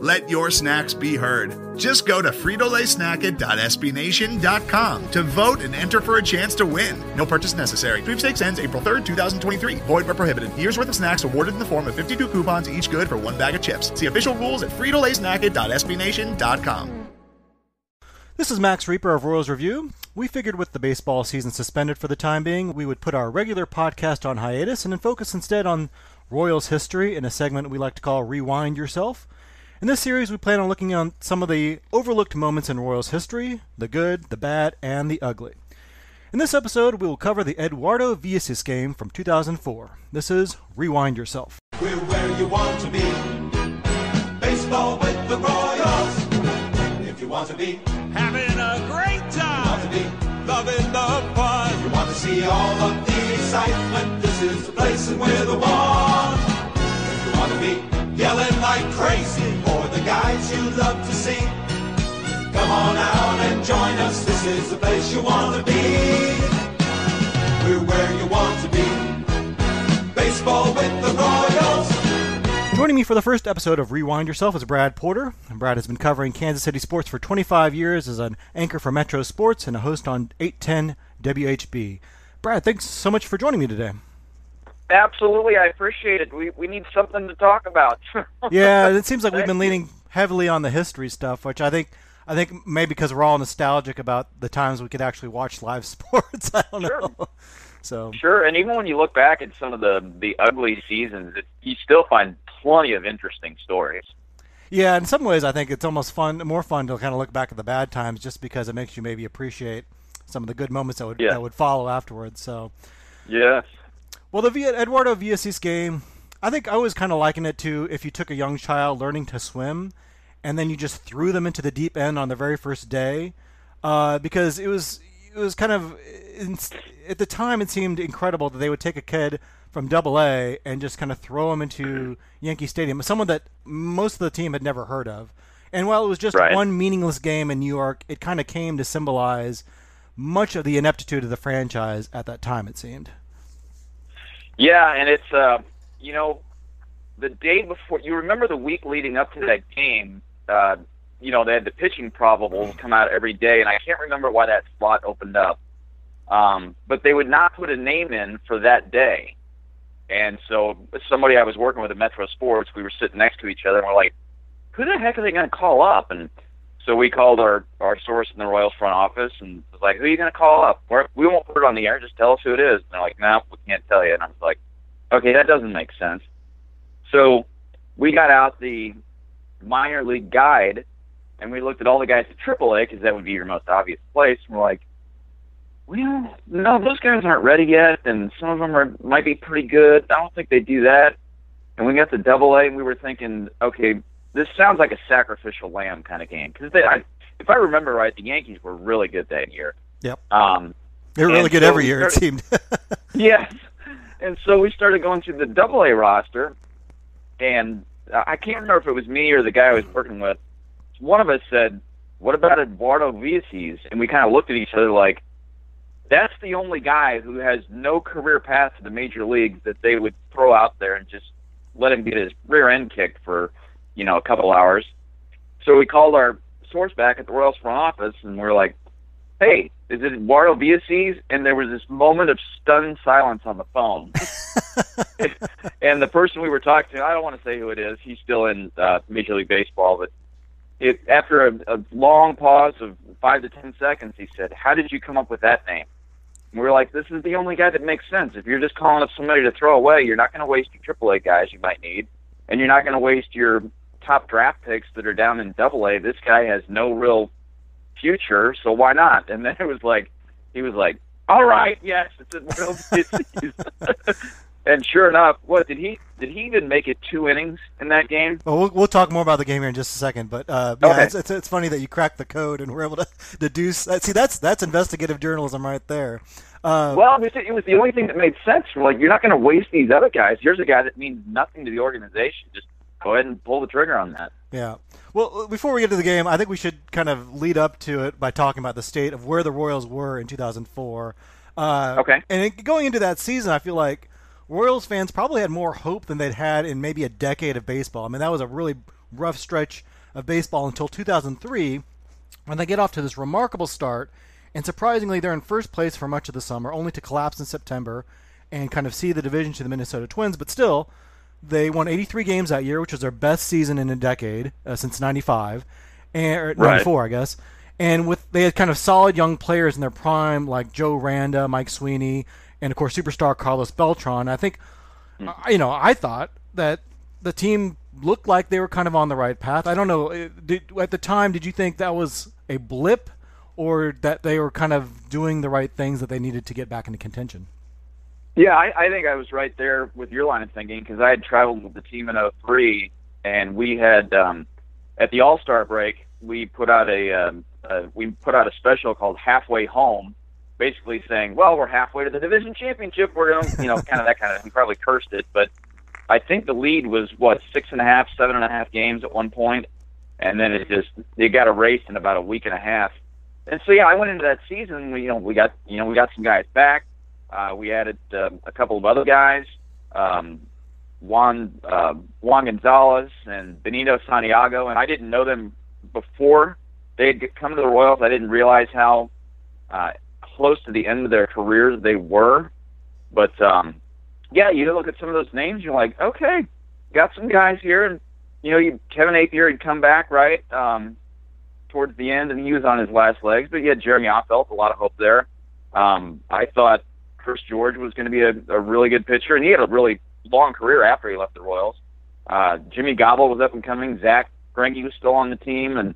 Let your snacks be heard. Just go to fritolaysnacket.sbnation.com to vote and enter for a chance to win. No purchase necessary. Sweepstakes ends April 3rd, 2023. Void where prohibited. Year's worth of snacks awarded in the form of 52 coupons, each good for one bag of chips. See official rules at fritolaysnacket.sbnation.com. This is Max Rieper of Royals Review. We figured with the baseball season suspended for the time being, we would put our regular podcast on hiatus and then focus instead on Royals history in a segment we like to call Rewind Yourself. In this series, we plan on looking on some of the overlooked moments in Royals history the good, the bad, and the ugly. In this episode, we will cover the Eduardo Villacis game from 2004. This is Rewind Yourself. We're where you want to be. Baseball with the Royals. If you want to be, having a great want to be, loving the fun. you want to see all of the excitement. This is the place and we're the one. If you want to be yelling like crazy for guys you love to see, come on out and join us. This is the place you want to be. We're where you want to be. Baseball with the Royals. Joining me for the first episode of Rewind Yourself is Brad Porter. Brad has been covering Kansas City sports for 25 years as an anchor for Metro Sports and a host on 810 WHB. Brad, thanks so much for joining me today. Absolutely, I appreciate it. We we need something to talk about. Yeah, it seems like we've been leaning heavily on the history stuff, which I think I think maybe because we're all nostalgic about the times we could actually watch live sports. I don't Sure. know. So sure, and even when you look back at some of the the ugly seasons, it, you still find plenty of interesting stories. yeah, in some ways, I think it's almost fun, more fun to kind of look back at the bad times, just because it makes you maybe appreciate some of the good moments that would Yeah. that would follow afterwards. So. Yes. Well, the Eduardo Villacis game, I think I was kind of liken it to if you took a young child learning to swim, and then you just threw them into the deep end on the very first day, uh, because it was it was kind of at the time it seemed incredible that they would take a kid from Double A and just kind of throw him into Yankee Stadium, someone that most of the team had never heard of. And while it was just Right. one meaningless game in New York, it kind of came to symbolize much of the ineptitude of the franchise at that time. It seemed. Yeah, and it's uh, you know, the day before. You remember the week leading up to that game. Uh, you know, they had the pitching probables come out every day, and I can't remember why that slot opened up. Um, but they would not put a name in for that day. And so somebody I was working with at Metro Sports, we were sitting next to each other, and we're like, "Who the heck are they going to call up?" And so we called our our source in the Royals front office and was like, "Who are you going to call up? We're, we won't put it on the air. Just tell us who it is." And they're like, "No, we can't tell you." And I was like, "Okay, that doesn't make sense." So we got out the minor league guide and we looked at all the guys at AAA because that would be your most obvious place. And we're like, well, no, those guys aren't ready yet, and some of them are might be pretty good. I don't think they do that. And we got to Double A, and we were thinking, okay, this sounds like a sacrificial lamb kind of game because I, if I remember right, the Yankees were really good that year. Yep. Um, They were really good so every year, it started- seemed. Yes. And so we started going through the double A roster, and I can't remember if it was me or the guy I was mm-hmm. working with. One of us said, What about Eduardo Villacis? And we kind of looked at each other like, That's the only guy who has no career path to the major leagues that they would throw out there and just let him get his rear end kicked for, you know, a couple hours. So we called our source back at the Royals front office, and we are like, hey, is it Eduardo Villacis? And there was this moment of stunned silence on the phone. and the person we were talking to, I don't want to say who it is. He's still in uh, Major League Baseball, but it after a, a long pause of five to ten seconds, he said, "How did you come up with that name?" And we were like, "This is the only guy that makes sense. If you're just calling up somebody to throw away, you're not going to waste your AAA guys you might need, and you're not going to waste your top draft picks that are down in Double A. This guy has no real future, so why not?" And then it was like, he was like, "All right, yes, it's Eduardo Villacis." And sure enough, what did he did he even make it two innings in that game? Well, we'll, we'll talk more about the game here in just a second, but uh, yeah, Okay. it's, it's, it's funny that you cracked the code and were able to deduce. uh, See, that's that's investigative journalism right there. Uh, Well, it was, it was the only thing that made sense. We're like, you're not going to waste these other guys. Here's a guy that means nothing to the organization. Just go ahead and pull the trigger on that. Yeah. Well, before we get to the game, I think we should kind of lead up to it by talking about the state of where the Royals were in 2004. Uh, Okay. And going into that season, I feel like Royals fans probably had more hope than they'd had in maybe a decade of baseball. I mean, that was a really rough stretch of baseball until 2003 when they get off to this remarkable start. And surprisingly, they're in first place for much of the summer, only to collapse in September and kind of see the division to the Minnesota Twins. But still, they won 83 games that year, which was their best season in a decade uh, since '95, and or Right. '94, I guess. And with they had kind of solid young players in their prime, like Joe Randa, Mike Sweeney, and of course superstar Carlos Beltran. I think, uh, you know, I thought that the team looked like they were kind of on the right path. I don't know. uh, Did, at the time, did you think that was a blip, or that they were kind of doing the right things that they needed to get back into contention? Yeah, I, I think I was right there with your line of thinking because I had traveled with the team in '03, and we had um, at the All Star break we put out a um, uh, we put out a special called Halfway Home, basically saying, well, we're halfway to the division championship. We're to you know, kind of that kind of. We probably cursed it, but I think the lead was what six and a half, seven and a half games at one point, and then it just it got erased in about a week and a half. And so yeah, I went into that season. We, you know, we got you know we got some guys back. Uh, we added uh, a couple of other guys, um, Juan uh, Juan Gonzalez and Benito Santiago, and I didn't know them before they had come to the Royals. I didn't realize how uh, close to the end of their careers they were. But um, yeah, you look at some of those names, you're like, okay, got some guys here, and you know, you, Kevin Appier had come back right um, towards the end, and he was on his last legs. But you had Jeremy Affeldt, a lot of hope there. Um, I thought Chris George was going to be a, a really good pitcher, and he had a really long career after he left the Royals. Uh, Jimmy Gobble was up and coming. Zack Greinke was still on the team, and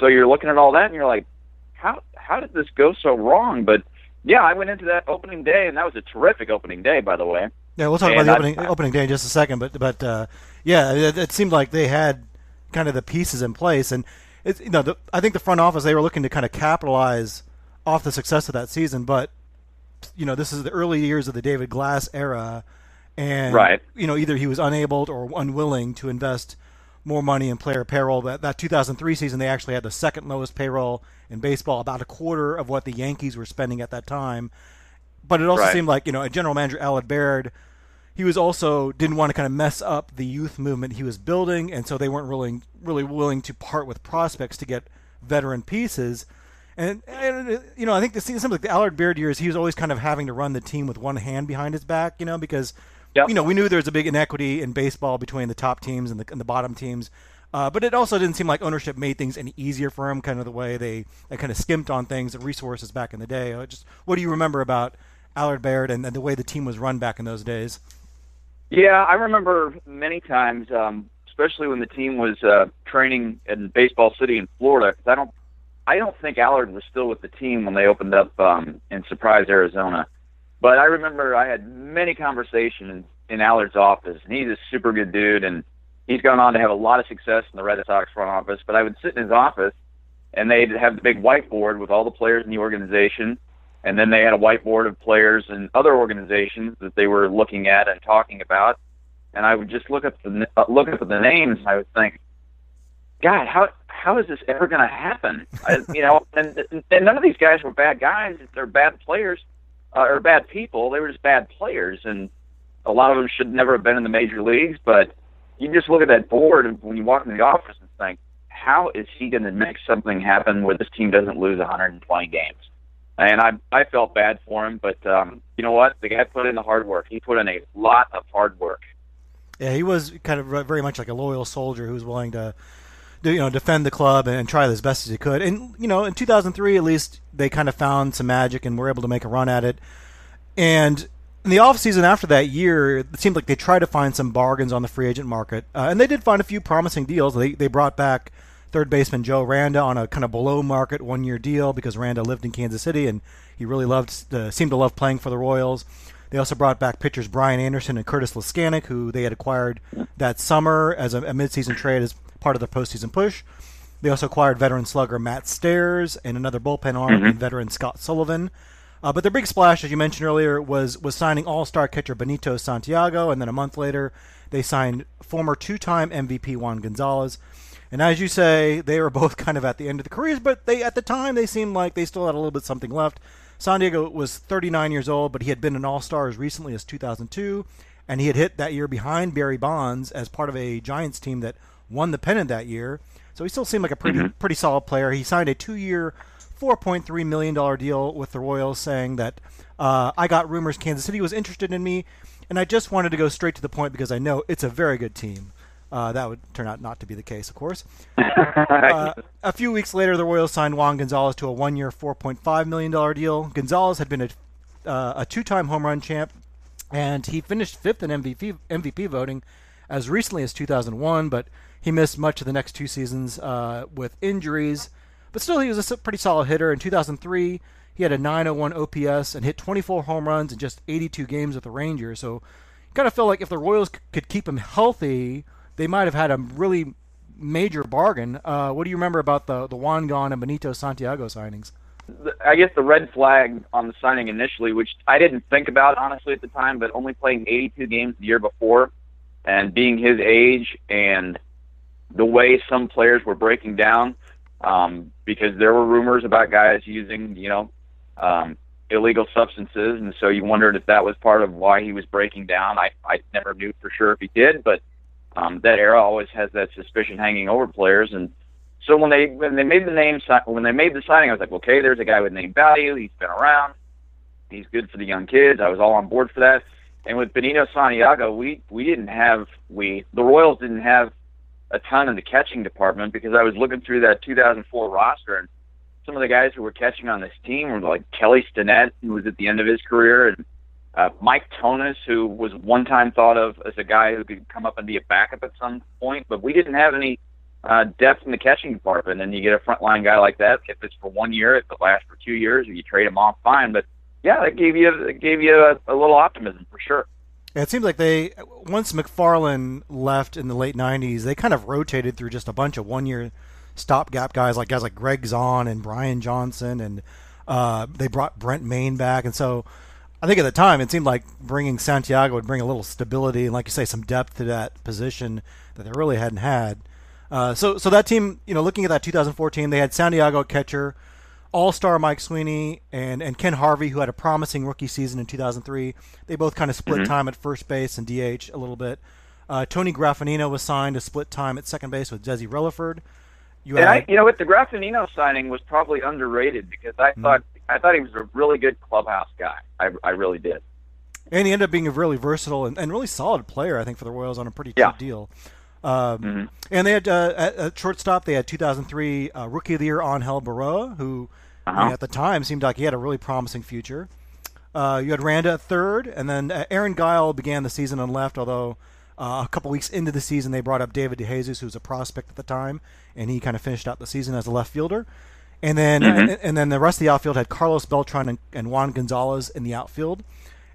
so you're looking at all that, and you're like, how how did this go so wrong? But yeah, I went into that opening day, and that was a terrific opening day, by the way. Yeah, we'll talk And about the I- opening opening day in just a second, but but uh, yeah, it, it seemed like they had kind of the pieces in place, and it's you know the, I think the front office they were looking to kind of capitalize off the success of that season, but you know this is the early years of the David Glass era, and Right. you know either he was unable or unwilling to invest more money in player payroll. That that 2003 season they actually had the second lowest payroll in baseball, about a quarter of what the Yankees were spending at that time. But it also Right. seemed like you know a general manager Allard Baird he was also didn't want to kind of mess up the youth movement he was building, and so they weren't really really willing to part with prospects to get veteran pieces. And, and you know, I think the seems like the Allard Baird years, he was always kind of having to run the team with one hand behind his back, you know, because Yep. you know we knew there was a big inequity in baseball between the top teams and the, and the bottom teams. Uh, but it also didn't seem like ownership made things any easier for him, kind of the way they, they kind of skimped on things and resources back in the day. Uh, Just what do you remember about Allard Baird and, and the way the team was run back in those days? Yeah, I remember many times, um, especially when the team was uh, training in Baseball City in Florida. 'cause I don't, I don't think Allard was still with the team when they opened up um, in Surprise, Arizona. But I remember I had many conversations in Allard's office, and he's a super good dude, and he's gone on to have a lot of success in the Red Sox front office. But I would sit in his office, and they'd have the big whiteboard with all the players in the organization, and then they had a whiteboard of players and other organizations that they were looking at and talking about. And I would just look up the look up at the names, and I would think, God, how how is this ever going to happen? I, you know, and, and none of these guys were bad guys; they're bad players uh, or bad people. They were just bad players, and a lot of them should never have been in the major leagues. But you just look at that board when you walk in the office and think, how is he going to make something happen where this team doesn't lose 120 games? And I I felt bad for him, but um, you know what? The guy put in the hard work. He put in a lot of hard work. Yeah, he was kind of very much like a loyal soldier who was willing to, you know, defend the club and, try as best as he could. And you know, in 2003, at least they kind of found some magic and were able to make a run at it. And in the off season after that year, it seemed like they tried to find some bargains on the free agent market, uh, and they did find a few promising deals. They they brought back third baseman Joe Randa on a kind of below market one year deal because Randa lived in Kansas City and he really loved uh, seemed to love playing for the Royals. They also brought back pitchers Brian Anderson and Curtis Leskanic, who they had acquired that summer as a, a midseason trade as part of their postseason push. They also acquired veteran slugger Matt Stairs and another bullpen arm Mm-hmm. in veteran Scott Sullivan. Uh, but their big splash, as you mentioned earlier, was was signing All-Star catcher Benito Santiago, and then a month later, they signed former two-time MVP Juan Gonzalez. And as you say, they were both kind of at the end of the careers, but they at the time they seemed like they still had a little bit something left. Santiago was 39 years old, but he had been an All-Star as recently as 2002, and he had hit that year behind Barry Bonds as part of a Giants team that won the pennant that year. So he still seemed like a pretty pretty solid player. He signed a two-year, 4.3 million dollar deal with the Royals, saying that uh, I got rumors Kansas City was interested in me, and I just wanted to go straight to the point because I know it's a very good team. Uh, that would turn out not to be the case, of course. Uh, a few weeks later, the Royals signed Juan Gonzalez to a one-year, $4.5 million deal. Gonzalez had been a, uh, a two-time home run champ, and he finished fifth in MVP, MVP voting as recently as 2001, but he missed much of the next two seasons uh, with injuries. But still, he was a pretty solid hitter. In 2003, he had a 901 OPS and hit 24 home runs in just 82 games with the Rangers. So, kind of felt like if the Royals could keep him healthy, they might have had a really major bargain. Uh, what do you remember about the the Juan Gone and Benito Santiago signings? I guess the red flag on the signing initially, which I didn't think about honestly at the time, but only playing 82 games the year before, and being his age and the way some players were breaking down, um, because there were rumors about guys using, you know, um, illegal substances, and so you wondered if that was part of why he was breaking down. I I never knew for sure if he did, but um, that era always has that suspicion hanging over players, and so when they when they made the name when they made the signing, I was like, okay, there's a guy with name value. He's been around. He's good for the young kids. I was all on board for that. And with Benito Santiago, we we didn't have we the Royals didn't have a ton in the catching department because I was looking through that 2004 roster and some of the guys who were catching on this team were like Kelly Stinnett, who was at the end of his career, and uh, Mike Tonis, who was one time thought of as a guy who could come up and be a backup at some point, but we didn't have any uh, depth in the catching department. And you get a frontline guy like that, if it's for one year, if it lasts for two years, or you trade him off, fine. But yeah, that gave you it gave you a, a little optimism for sure. Yeah, it seems like they once Macfarlane left in the late '90s, they kind of rotated through just a bunch of one-year stopgap guys, like guys like Gregg Zaun and Brian Johnson, and uh, they brought Brent Mayne back, and so I think at the time it seemed like bringing Santiago would bring a little stability and, like you say, some depth to that position that they really hadn't had. Uh, so, so that team, you know, looking at that 2014, they had Santiago at catcher, All-Star Mike Sweeney, and and Ken Harvey, who had a promising rookie season in 2003. They both kind of split time at first base and DH a little bit. Uh, Tony Graffanino was signed to split time at second base with Desi Relaford. You And I, you know what, the Graffanino signing was probably underrated because I thought I thought he was a really good clubhouse guy. I I really did. and he ended up being a really versatile and, and really solid player, I think, for the Royals on a pretty cheap Yeah. deal. Um, And they had uh, at, at shortstop, they had 2003 uh, Rookie of the Year Angel Berroa, who Uh-huh. at the time seemed like he had a really promising future. Uh, you had Randa at third, and then uh, Aaron Guiel began the season and left. Although uh, a couple weeks into the season, they brought up David DeJesus, who was a prospect at the time, and he kind of finished out the season as a left fielder. And then and, and then the rest of the outfield had Carlos Beltran and, and Juan Gonzalez in the outfield.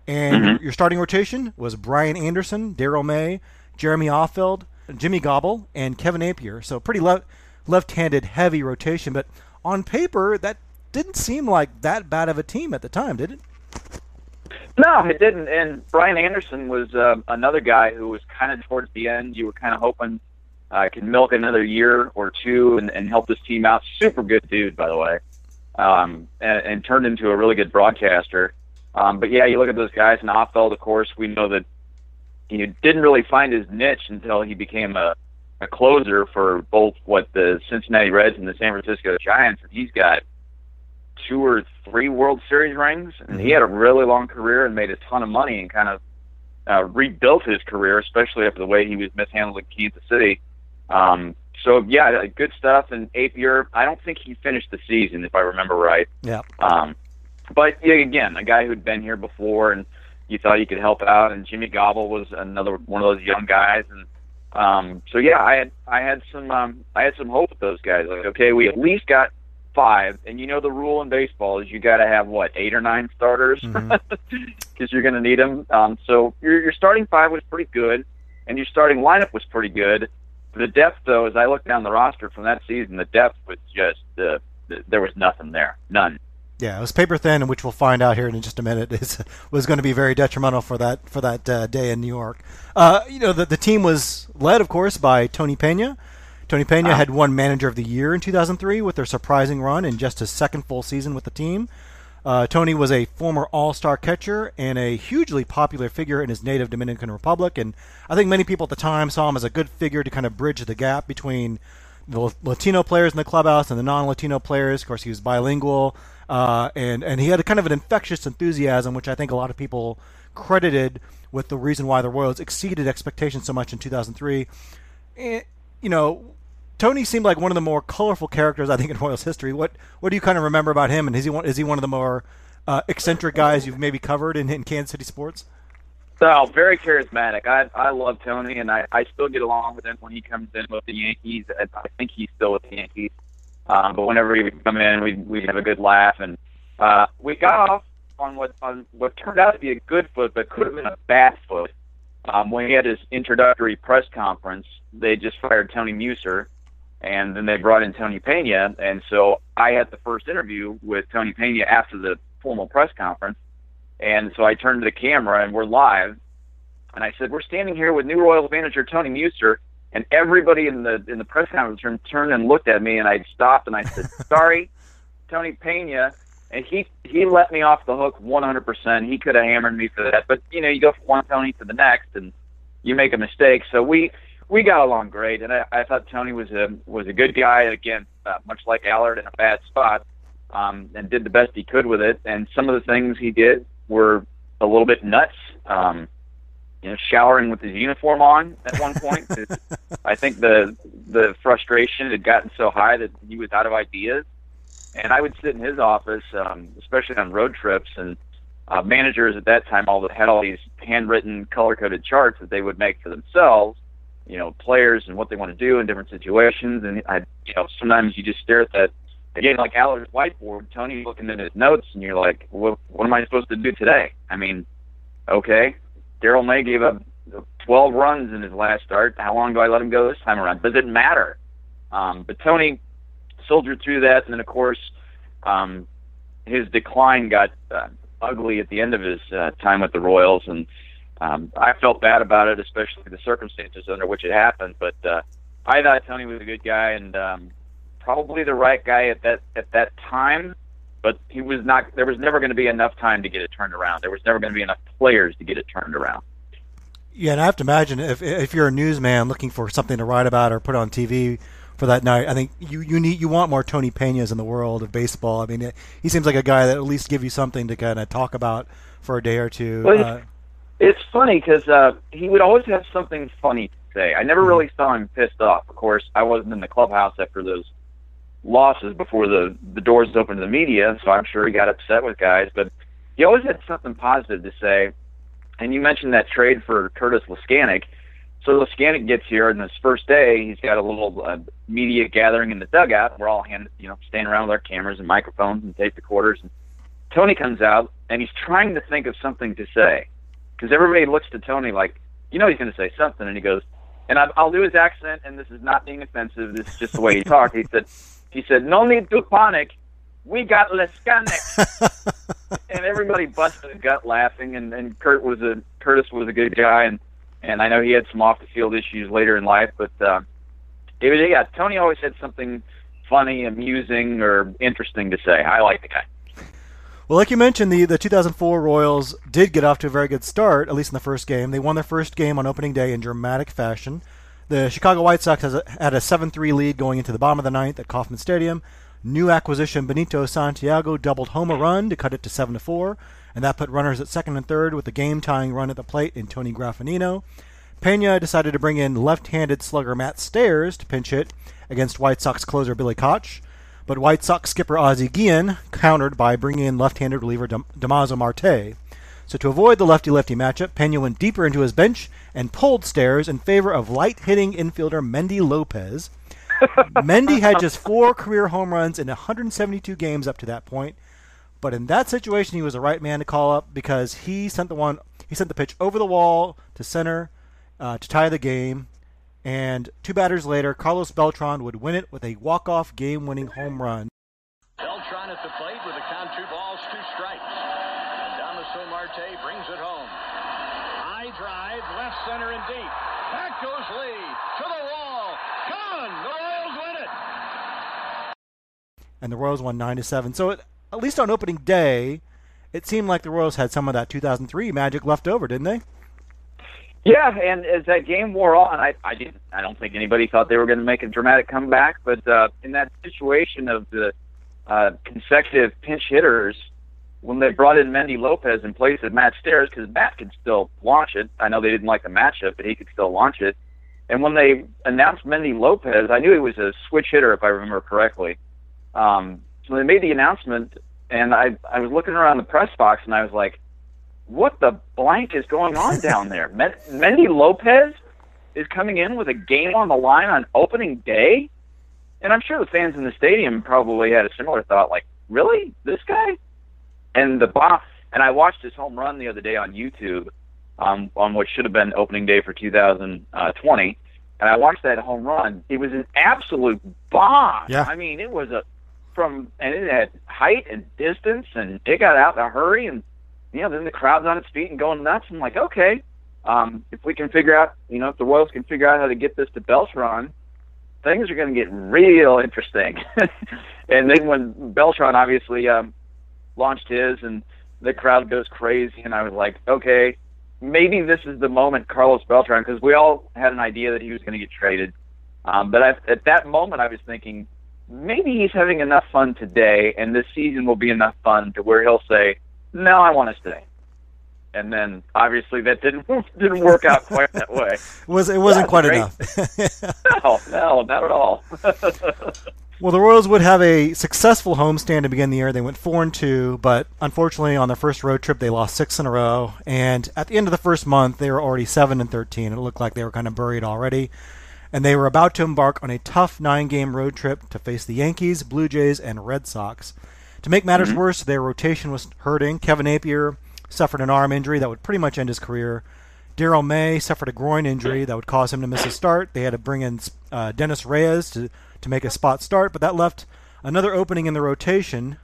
And your, your starting rotation was Brian Anderson, Darrell May, Jeremy Affeldt, Jimmy Gobble, and Kevin Appier. So pretty le- left-handed heavy rotation, but on paper that didn't seem like that bad of a team at the time, did it? No, it didn't. And Brian Anderson was uh, another guy who was kind of towards the end. You were kind of hoping uh, could milk another year or two and, and help this team out. Super good dude, by the way, um, and, and turned into a really good broadcaster. Um, but yeah, you look at those guys, and Affeldt, of course, we know that he didn't really find his niche until he became a, a closer for both what the Cincinnati Reds and the San Francisco Giants. And he's got two or three World Series rings, and he had a really long career and made a ton of money and kind of uh, rebuilt his career, especially after the way he was mishandled in Kansas City. Um, so yeah, good stuff. And Appier, I don't think he finished the season, if I remember right. Yeah. Um, but yeah, again, a guy who'd been here before, and you thought he could help out. And Jimmy Gobble was another one of those young guys, and um, so yeah, I had I had some um, I had some hope with those guys. Like, okay, we at least got five, and you know the rule in baseball is you got to have what eight or nine starters because Mm-hmm. you're going to need them. Um, so your your starting five was pretty good, and your starting lineup was pretty good. The depth, though, as I look down the roster from that season, the depth was just uh, there was nothing there, none. Yeah, it was paper thin, which we'll find out here in just a minute is was going to be very detrimental for that for that uh, day in New York. Uh, you know, the the team was led, of course, by Tony Pena. Tony Pena had won Manager of the Year in 2003 with their surprising run in just his second full season with the team. Uh, Tony was a former All-Star catcher and a hugely popular figure in his native Dominican Republic, and I think many people at the time saw him as a good figure to kind of bridge the gap between the Latino players in the clubhouse and the non-Latino players. Of course, he was bilingual, uh, and and he had a kind of an infectious enthusiasm, which I think a lot of people credited with the reason why the Royals exceeded expectations so much in 2003. And, you know, Tony seemed like one of the more colorful characters I think in Royals history. What what do you kind of remember about him? And is he one, is he one of the more uh, eccentric guys you've maybe covered in, in Kansas City sports? So very charismatic. I I love Tony, and I I still get along with him when he comes in with the Yankees. I think he's still with the Yankees, um, but whenever he would come in, we we have a good laugh, and uh, we got off on what on what turned out to be a good foot, but could have been a bad foot. Um, when he had his introductory press conference, they just fired Tony Muser, and then they brought in Tony Pena, and so I had the first interview with Tony Pena after the formal press conference. And so I turned to the camera and we're live. And I said, We're standing here with new Royals manager Tony Muser. And everybody in the in the press conference room turned and looked at me and I stopped and I said, Sorry, Tony Pena. And he he let me off the hook 100%. He could have hammered me for that, but you know, you go from one Tony to the next, and you make a mistake. So we we got along great, and I, I thought Tony was a was a good guy. Again, uh, much like Allard in a bad spot, um, and did the best he could with it. And some of the things he did were a little bit nuts. Um, you know, showering with his uniform on at one point. I think the the frustration had gotten so high that he was out of ideas. And I would sit in his office, um, especially on road trips, and uh, managers at that time all had all these handwritten, color-coded charts that they would make for themselves. You know, players and what they want to do in different situations. And I, you know, sometimes you just stare at that again, like Allard's whiteboard, Tony looking at his notes, and you're like, what, what am I supposed to do today? I mean, okay, Darrell May gave up 12 runs in his last start. How long do I let him go this time around? Does it matter? Um, but Tony soldiered through that, and then of course, um, his decline got uh, ugly at the end of his uh, time with the Royals, and um, I felt bad about it, especially the circumstances under which it happened. But uh, I thought Tony was a good guy, and um, probably the right guy at that at that time, but he was not. There was never going to be enough time to get it turned around. There was never going to be enough players to get it turned around. Yeah, and I have to imagine if if you're a newsman looking for something to write about or put on TV for that night, I think you you need you want more Tony Pena's in the world of baseball. I mean, he seems like a guy that at least give you something to kind of talk about for a day or two. Well, uh, It's funny because uh, he would always have something funny to say. I never really saw him pissed off. Of course, I wasn't in the clubhouse after those losses before the the doors opened to the media, so I'm sure he got upset with guys. But he always had something positive to say. And you mentioned that trade for Curtis Leskanic. So Leskanic gets here, and this first day, he's got a little uh, media gathering in the dugout. We're all hand, you know, standing around with our cameras and microphones and tape recorders. And Tony comes out, and he's trying to think of something to say because everybody looks to Tony like, you know, he's going to say something, and he goes, and I, I'll do his accent, and this is not being offensive. This is just the way he talked. He said, he said, no need to panic. We got Leskanic. and everybody busted a gut laughing, and, and Kurt was a Curtis was a good guy, and and I know he had some off the field issues later in life, but uh, it was yeah. Tony always had something funny, amusing, or interesting to say. I like the guy. Well, like you mentioned, the, the 2004 Royals did get off to a very good start, at least in the first game. They won their first game on opening day in dramatic fashion. The Chicago White Sox a, had a 7 3 lead going into the bottom of the ninth at Kauffman Stadium. New acquisition Benito Santiago doubled home a run to cut it to 7 to 4, and that put runners at second and third with the game tying run at the plate in Tony Graffanino. Pena decided to bring in left handed slugger Matt Stairs to pinch hit against White Sox closer Billy Koch. But White Sox skipper Ozzie Guillen countered by bringing in left-handed reliever Damaso Marte. So to avoid the lefty-lefty matchup, Pena went deeper into his bench and pulled Stairs in favor of light-hitting infielder Mendy Lopez. Mendy had just four career home runs in 172 games up to that point. But in that situation, he was the right man to call up because he sent the one he sent the pitch over the wall to center uh, to tie the game. And two batters later, Carlos Beltran would win it with a walk-off game-winning home run. Beltran at the plate with a count two balls, two strikes. And Damaso Marte brings it home. High drive, left center and deep. Back goes Lee to the wall. Gone. The Royals win it. And the Royals won nine to seven. So it, at least on opening day, it seemed like the Royals had some of that 2003 magic left over, didn't they? Yeah, and as that game wore on, I I didn't I don't think anybody thought they were going to make a dramatic comeback, but uh, in that situation of the uh, consecutive pinch hitters, when they brought in Mendy Lopez in place of Matt Stairs, because Matt could still launch it. I know they didn't like the matchup, but he could still launch it. And when they announced Mendy Lopez, I knew he was a switch hitter, if I remember correctly. Um, so they made the announcement, and I I was looking around the press box, and I was like, "What the blank is going on down there?" Men- Mendy Lopez is coming in with a game on the line on opening day, and I'm sure the fans in the stadium probably had a similar thought, like, "Really, this guy?" And the bomb. And I watched his home run the other day on YouTube, um, on what should have been opening day for 2020. And I watched that home run. It was an absolute bomb. Yeah. I mean, it was a from and it had height and distance, and it got out in a hurry, and you know, then the crowd's on its feet and going nuts. I'm like, okay, um, if we can figure out, you know, if the Royals can figure out how to get this to Beltran, things are going to get real interesting. and then when Beltran obviously um, launched his, and the crowd goes crazy, and I was like, okay, maybe this is the moment Carlos Beltran, because we all had an idea that he was going to get traded. Um, but I, at that moment, I was thinking maybe he's having enough fun today, and this season will be enough fun to where he'll say, "No, I want to stay." And then obviously that didn't didn't work out quite that way. It was it wasn't Yeah, quite great. enough. No, no, not at all. Well, the Royals would have a successful homestand to begin the year. They went four and two, but unfortunately, on their first road trip, they lost six in a row. And at the end of the first month, they were already seven and thirteen. It looked like they were kind of buried already. And they were about to embark on a tough nine-game road trip to face the Yankees, Blue Jays, and Red Sox. To make matters worse, their rotation was hurting. Kevin Appier suffered an arm injury that would pretty much end his career. Darrell May suffered a groin injury that would cause him to miss a start. They had to bring in uh, Dennis Reyes to, to make a spot start, but that left another opening in the rotation,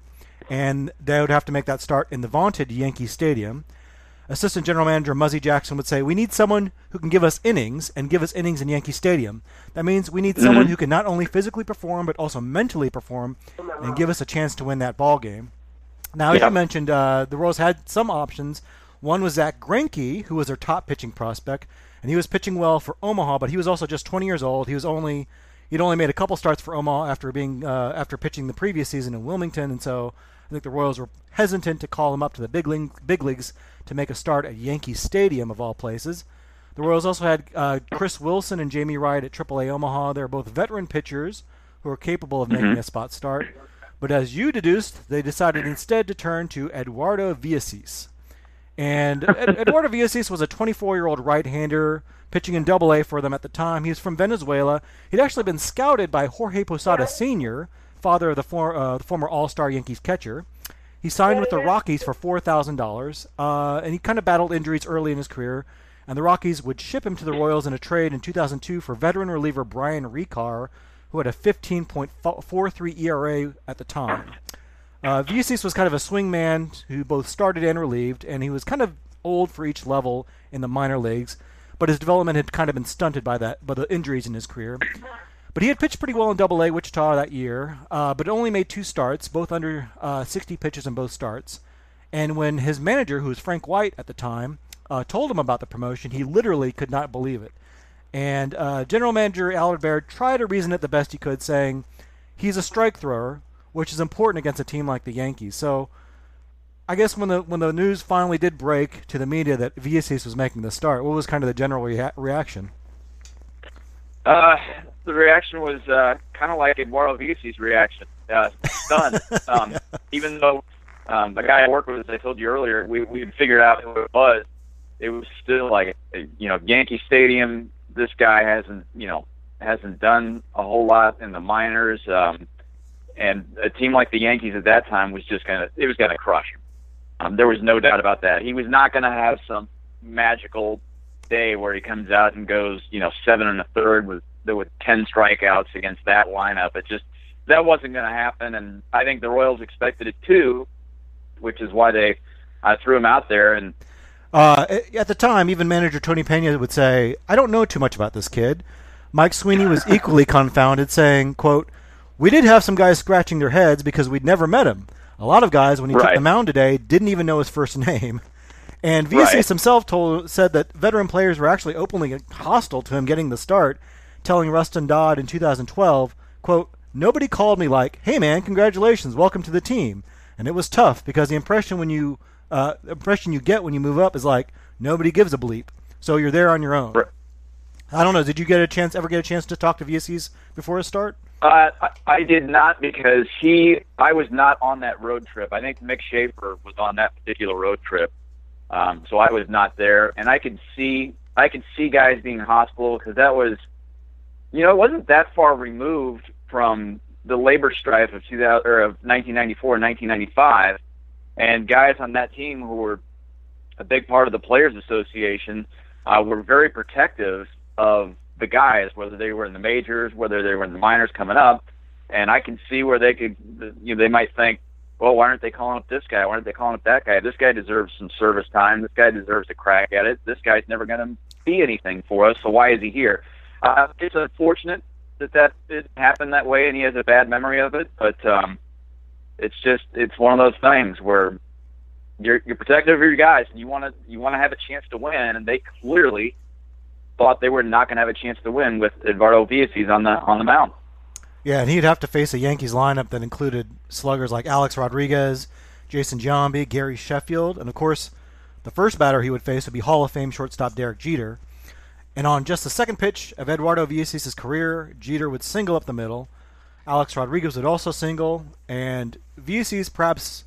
and they would have to make that start in the vaunted Yankee Stadium. Assistant General Manager Muzzy Jackson would say, We need someone who can give us innings and give us innings in Yankee Stadium. That means we need someone who can not only physically perform, but also mentally perform and give us a chance to win that ball game. Now, as Yeah. you mentioned, uh, the Royals had some options. One was Zack Greinke, who was their top pitching prospect, and he was pitching well for Omaha, but he was also just 20 years old. He was only he'd only made a couple starts for Omaha after being uh, after pitching the previous season in Wilmington, and so I think the Royals were hesitant to call him up to the big, ling- big leagues to make a start at Yankee Stadium of all places. The Royals also had uh, Chris Wilson and Jamie Wright at AAA Omaha. They're both veteran pitchers who are capable of making a spot start. But as you deduced, they decided instead to turn to Eduardo Villacis. And Eduardo Villacis was a 24-year-old right-hander pitching in Double A for them at the time. He was from Venezuela. He'd actually been scouted by Jorge Posada Sr., father of the, for, uh, the former All-Star Yankees catcher. He signed with the Rockies for four thousand uh, dollars, and he kind of battled injuries early in his career. And the Rockies would ship him to the Royals in a trade in 2002 for veteran reliever Bryan Rekar, who had a 15.43 ERA at the time. Uh, was kind of a swing man who both started and relieved, and he was kind of old for each level in the minor leagues, but his development had kind of been stunted by that by the injuries in his career. But he had pitched pretty well in Double A Wichita that year, uh, but only made two starts, both under uh, 60 pitches in both starts. And when his manager, who was Frank White at the time, uh, told him about the promotion, he literally could not believe it. And uh, General Manager Allard Baird tried to reason it the best he could, saying he's a strike thrower, which is important against a team like the Yankees. So I guess when the when the news finally did break to the media that Villacis was making the start, what was kind of the general rea- reaction? Uh, the reaction was uh, kind of like Eduardo Villa's reaction, uh, stunned. um, even though um, the guy I worked with, as I told you earlier, we we figured out who it was. It was still like, you know, Yankee Stadium. This guy hasn't, you know, hasn't done a whole lot in the minors, um, and a team like the Yankees at that time was just gonna it was gonna crush him. Um, there was no doubt about that. He was not gonna have some magical day where he comes out and goes, you know, seven and a third with with ten strikeouts against that lineup. It just that wasn't going to happen, and I think the Royals expected it too, which is why they I threw him out there. And uh, at the time, even manager Tony Pena would say, "I don't know too much about this kid." Mike Sweeney was equally confounded, saying, "quote We did have some guys scratching their heads because we'd never met him. A lot of guys, when he Right. took the mound today, didn't even know his first name." And Villacis Right. himself told said that veteran players were actually openly hostile to him getting the start, telling Rustin Dodd in 2012, "quote Nobody called me like, "Hey man, congratulations, welcome to the team," and it was tough because the impression when you uh, impression you get when you move up is like nobody gives a bleep, so you're there on your own. Right. I don't know. Did you get a chance ever get a chance to talk to Villacis before his start? Uh, I, I did not because he. I was not on that road trip. I think Mick Schaefer was on that particular road trip, um, so I was not there. And I could see, I could see guys being hostile because that was, you know, it wasn't that far removed from the labor strife of 2000 or of 1994 and 1995, and guys on that team who were a big part of the Players Association uh, were very protective of the guys, whether they were in the majors, whether they were in the minors coming up, and I can see where they could, you know, they might think, well, why aren't they calling up this guy? Why aren't they calling up that guy? This guy deserves some service time. This guy deserves a crack at it. This guy's never going to be anything for us, so why is he here? Uh, it's unfortunate that that it happened that way, and he has a bad memory of it. But um, it's just it's one of those things where you're you're protective of your guys, and you want to you want to have a chance to win, and they clearly thought they were not going to have a chance to win with Eduardo Villasquez on the on the mound. Yeah, and he'd have to face a Yankees lineup that included sluggers like Alex Rodriguez, Jason Giambi, Gary Sheffield, and of course, the first batter he would face would be Hall of Fame shortstop Derek Jeter. And on just the second pitch of Eduardo Villasquez' career, Jeter would single up the middle. Alex Rodriguez would also single, and Villasquez, perhaps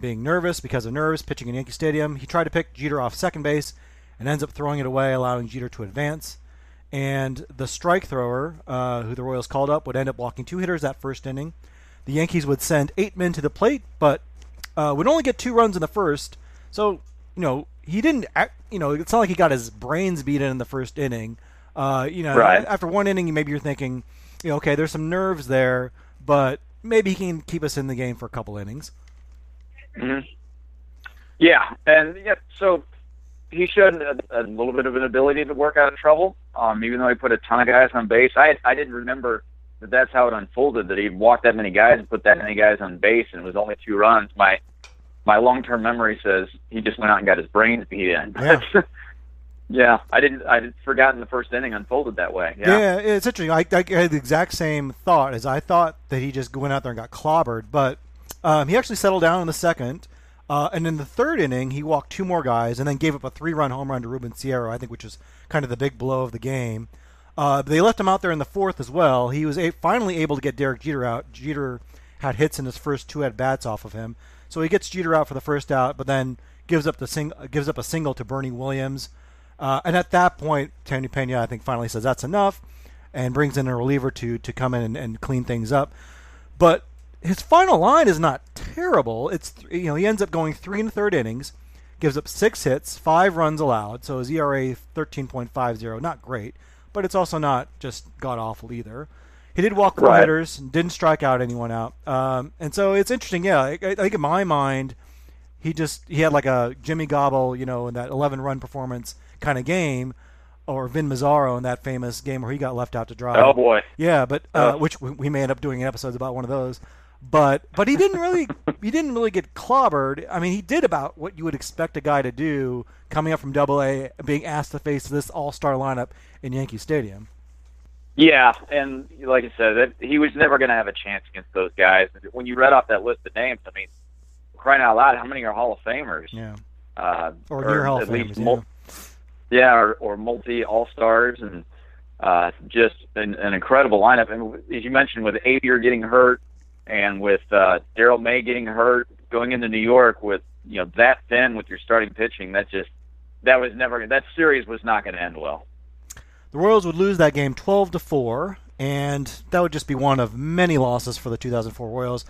being nervous because of nerves, pitching in Yankee Stadium, he tried to pick Jeter off second base and ends up throwing it away, allowing Jeter to advance. And the strike thrower, uh, who the Royals called up, would end up walking two hitters that first inning. The Yankees would send eight men to the plate, but uh, would only get two runs in the first. So, you know, he didn't, act, you know, it's not like he got his brains beaten in the first inning. Uh, you know, Right. after one inning, maybe you're thinking, you know, okay, there's some nerves there, but maybe he can keep us in the game for a couple innings. hmm Yeah, and yeah, so he showed a, a little bit of an ability to work out of trouble. Um, even though he put a ton of guys on base, I I didn't remember that that's how it unfolded. That he walked that many guys and put that many guys on base, and it was only two runs. My my long term memory says he just went out and got his brains beat in. Yeah. yeah, I didn't. I would forgotten the first inning unfolded that way. Yeah. Yeah, it's interesting. I, I had the exact same thought as I thought that he just went out there and got clobbered, but um, he actually settled down in the second. Uh, and in the third inning, he walked two more guys and then gave up a three-run home run to Ruben Sierra, I think, which was kind of the big blow of the game. Uh, they left him out there in the fourth as well. He was a- finally able to get Derek Jeter out. Jeter had hits in his first two at bats off of him, so he gets Jeter out for the first out, but then gives up the sing- gives up a single to Bernie Williams. Uh, and at that point, Tony Pena, I think, finally says that's enough, and brings in a reliever to to come in and, and clean things up. But his final line is not terrible. It's you know he ends up going three and a third innings, gives up six hits, five runs allowed. So his ERA 13.50, not great, but it's also not just god awful either. He did walk four Right. hitters, didn't strike out anyone out, um, and so it's interesting. Yeah, I, I think in my mind, he just he had like a Jimmy Gobble, you know, in that 11 run performance kind of game, or Vin Mazzaro in that famous game where he got left out to dry. Oh boy. Yeah, but uh, Oh. which we, we may end up doing episodes about one of those. But but he didn't really he didn't really get clobbered. I mean, he did about what you would expect a guy to do coming up from Double A, being asked to face this All Star lineup in Yankee Stadium. Yeah, and like I said, that he was never going to have a chance against those guys. When you read off that list of names, I mean, crying out loud, how many are Hall of Famers? Yeah, Uh, or near Hall of least Famers. mul- yeah. yeah, or, or multi All Stars, and uh, just an, an incredible lineup. And as you mentioned, with Appier getting hurt, and with uh, Darrell May getting hurt, going into New York with you know that thin with your starting pitching, that just that was never that series was not going to end well. The Royals would lose that game 12 to 4, and that would just be one of many losses for the 2004 Royals.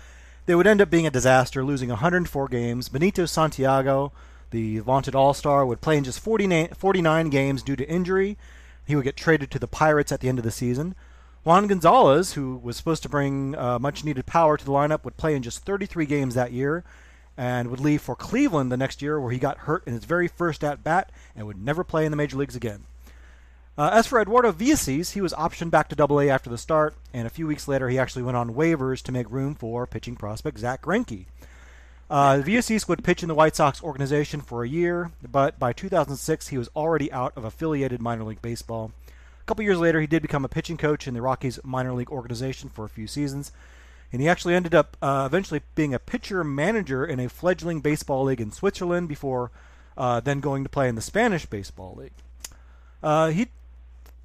They would end up being a disaster, losing 104 games. Benito Santiago, the vaunted All Star, would play in just 49 games due to injury. He would get traded to the Pirates at the end of the season. Juan Gonzalez, who was supposed to bring uh, much needed power to the lineup, would play in just 33 games that year and would leave for Cleveland the next year, where he got hurt in his very first at bat and would never play in the major leagues again. Uh, as for Eduardo Villacis, he was optioned back to Double A after the start, and a few weeks later he actually went on waivers to make room for pitching prospect Zack Greinke. Uh, would pitch in the White Sox organization for a year, but by 2006 he was already out of affiliated minor league baseball. A couple years later, he did become a pitching coach in the Rockies minor league organization for a few seasons, and he actually ended up uh, eventually being a pitcher manager in a fledgling baseball league in Switzerland before uh, then going to play in the Spanish baseball league. Uh, he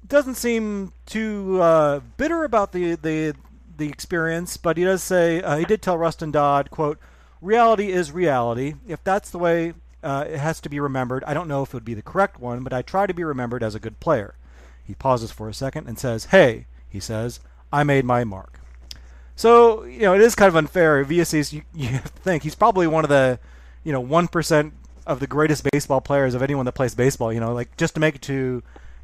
doesn't seem too uh, bitter about the, the the experience, but he does say uh, he did tell Rustin Dodd, "quote Reality is reality. If that's the way uh, it has to be remembered, I don't know if it would be the correct one, but I try to be remembered as a good player." He pauses for a second and says, "Hey," he says, "I made my mark." So you know it is kind of unfair. Villacis, you, you think he's probably one of the you know one percent of the greatest baseball players of anyone that plays baseball. You know, like just to make it to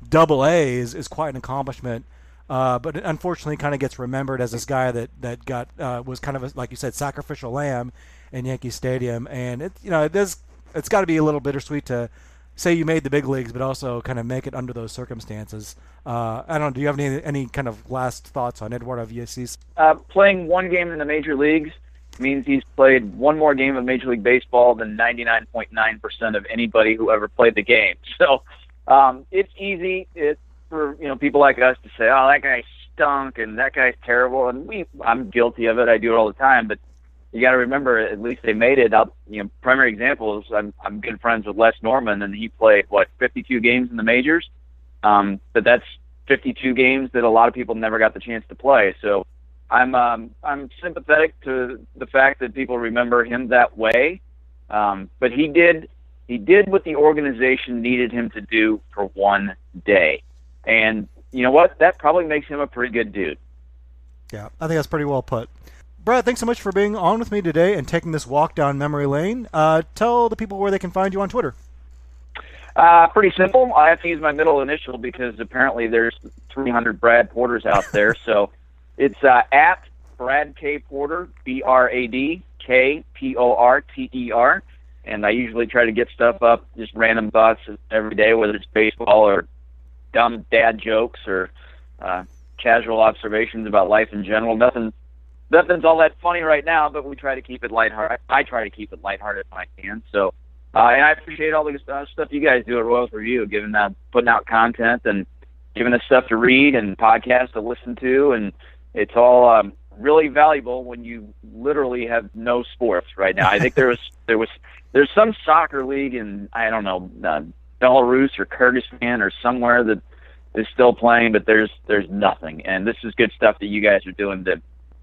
double A is, is quite an accomplishment. Uh, but unfortunately kind of gets remembered as this guy that that got uh, was kind of a, like you said sacrificial lamb in Yankee Stadium, and it you know it does it's got to be a little bittersweet to say you made the big leagues, but also kind of make it under those circumstances. Uh, I don't know. Do you have any any kind of last thoughts on Eduardo Villacis? Uh, playing one game in the major leagues means he's played one more game of Major League Baseball than 99.9% of anybody who ever played the game. So um, it's easy it, for you know people like us to say, "Oh, that guy stunk," and that guy's terrible, and we I'm guilty of it. I do it all the time, but you got to remember, at least they made it up. You know, primary examples. I'm I'm good friends with Les Norman, and he played what 52 games in the majors. Um, but that's 52 games that a lot of people never got the chance to play. So I'm um, I'm sympathetic to the fact that people remember him that way. Um, but he did he did what the organization needed him to do for one day. And you know what? That probably makes him a pretty good dude. Yeah, I think that's pretty well put. Brad, thanks so much for being on with me today and taking this walk down memory lane. Uh, tell the people where they can find you on Twitter. Uh, pretty simple. I have to use my middle initial because apparently there's 300 Brad Porters out there. so it's uh, at Brad K Porter, B R A D K P O R T E R and I usually try to get stuff up, just random thoughts every day, whether it's baseball or dumb dad jokes or uh, casual observations about life in general. Nothing, nothing's all that funny right now, but we try to keep it lighthearted. I try to keep it lighthearted when I can. So, uh, and I appreciate all the uh, stuff you guys do at Royals Review, giving that, putting out content and giving us stuff to read and podcasts to listen to, and it's all um, really valuable when you literally have no sports right now. I think there was there was there's some soccer league in I don't know uh, Belarus or Kyrgyzstan or somewhere that is still playing, but there's there's nothing. And this is good stuff that you guys are doing to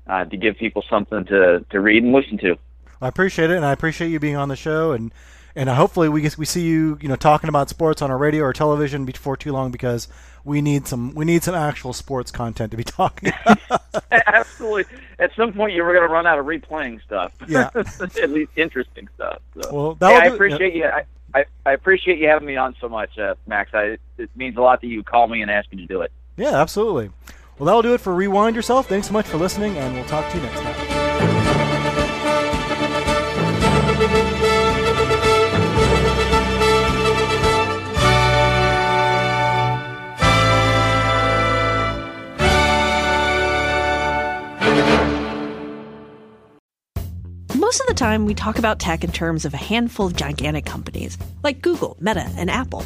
uh, to give people something to to read and listen to. I appreciate it, and I appreciate you being on the show, and and hopefully we we see you you know talking about sports on our radio or television before too long because we need some we need some actual sports content to be talking. Absolutely. At some point, you were going to run out of replaying stuff. Yeah, at least interesting stuff. So. Well, hey, I appreciate you. I, I, I, appreciate you having me on so much, uh, Max. I, it means a lot that you call me and ask me to do it. Yeah, absolutely. Well, that'll do it for Rewind Yourself. Thanks so much for listening, and we'll talk to you next time. Most of the time, we talk about tech in terms of a handful of gigantic companies like Google, Meta, and Apple.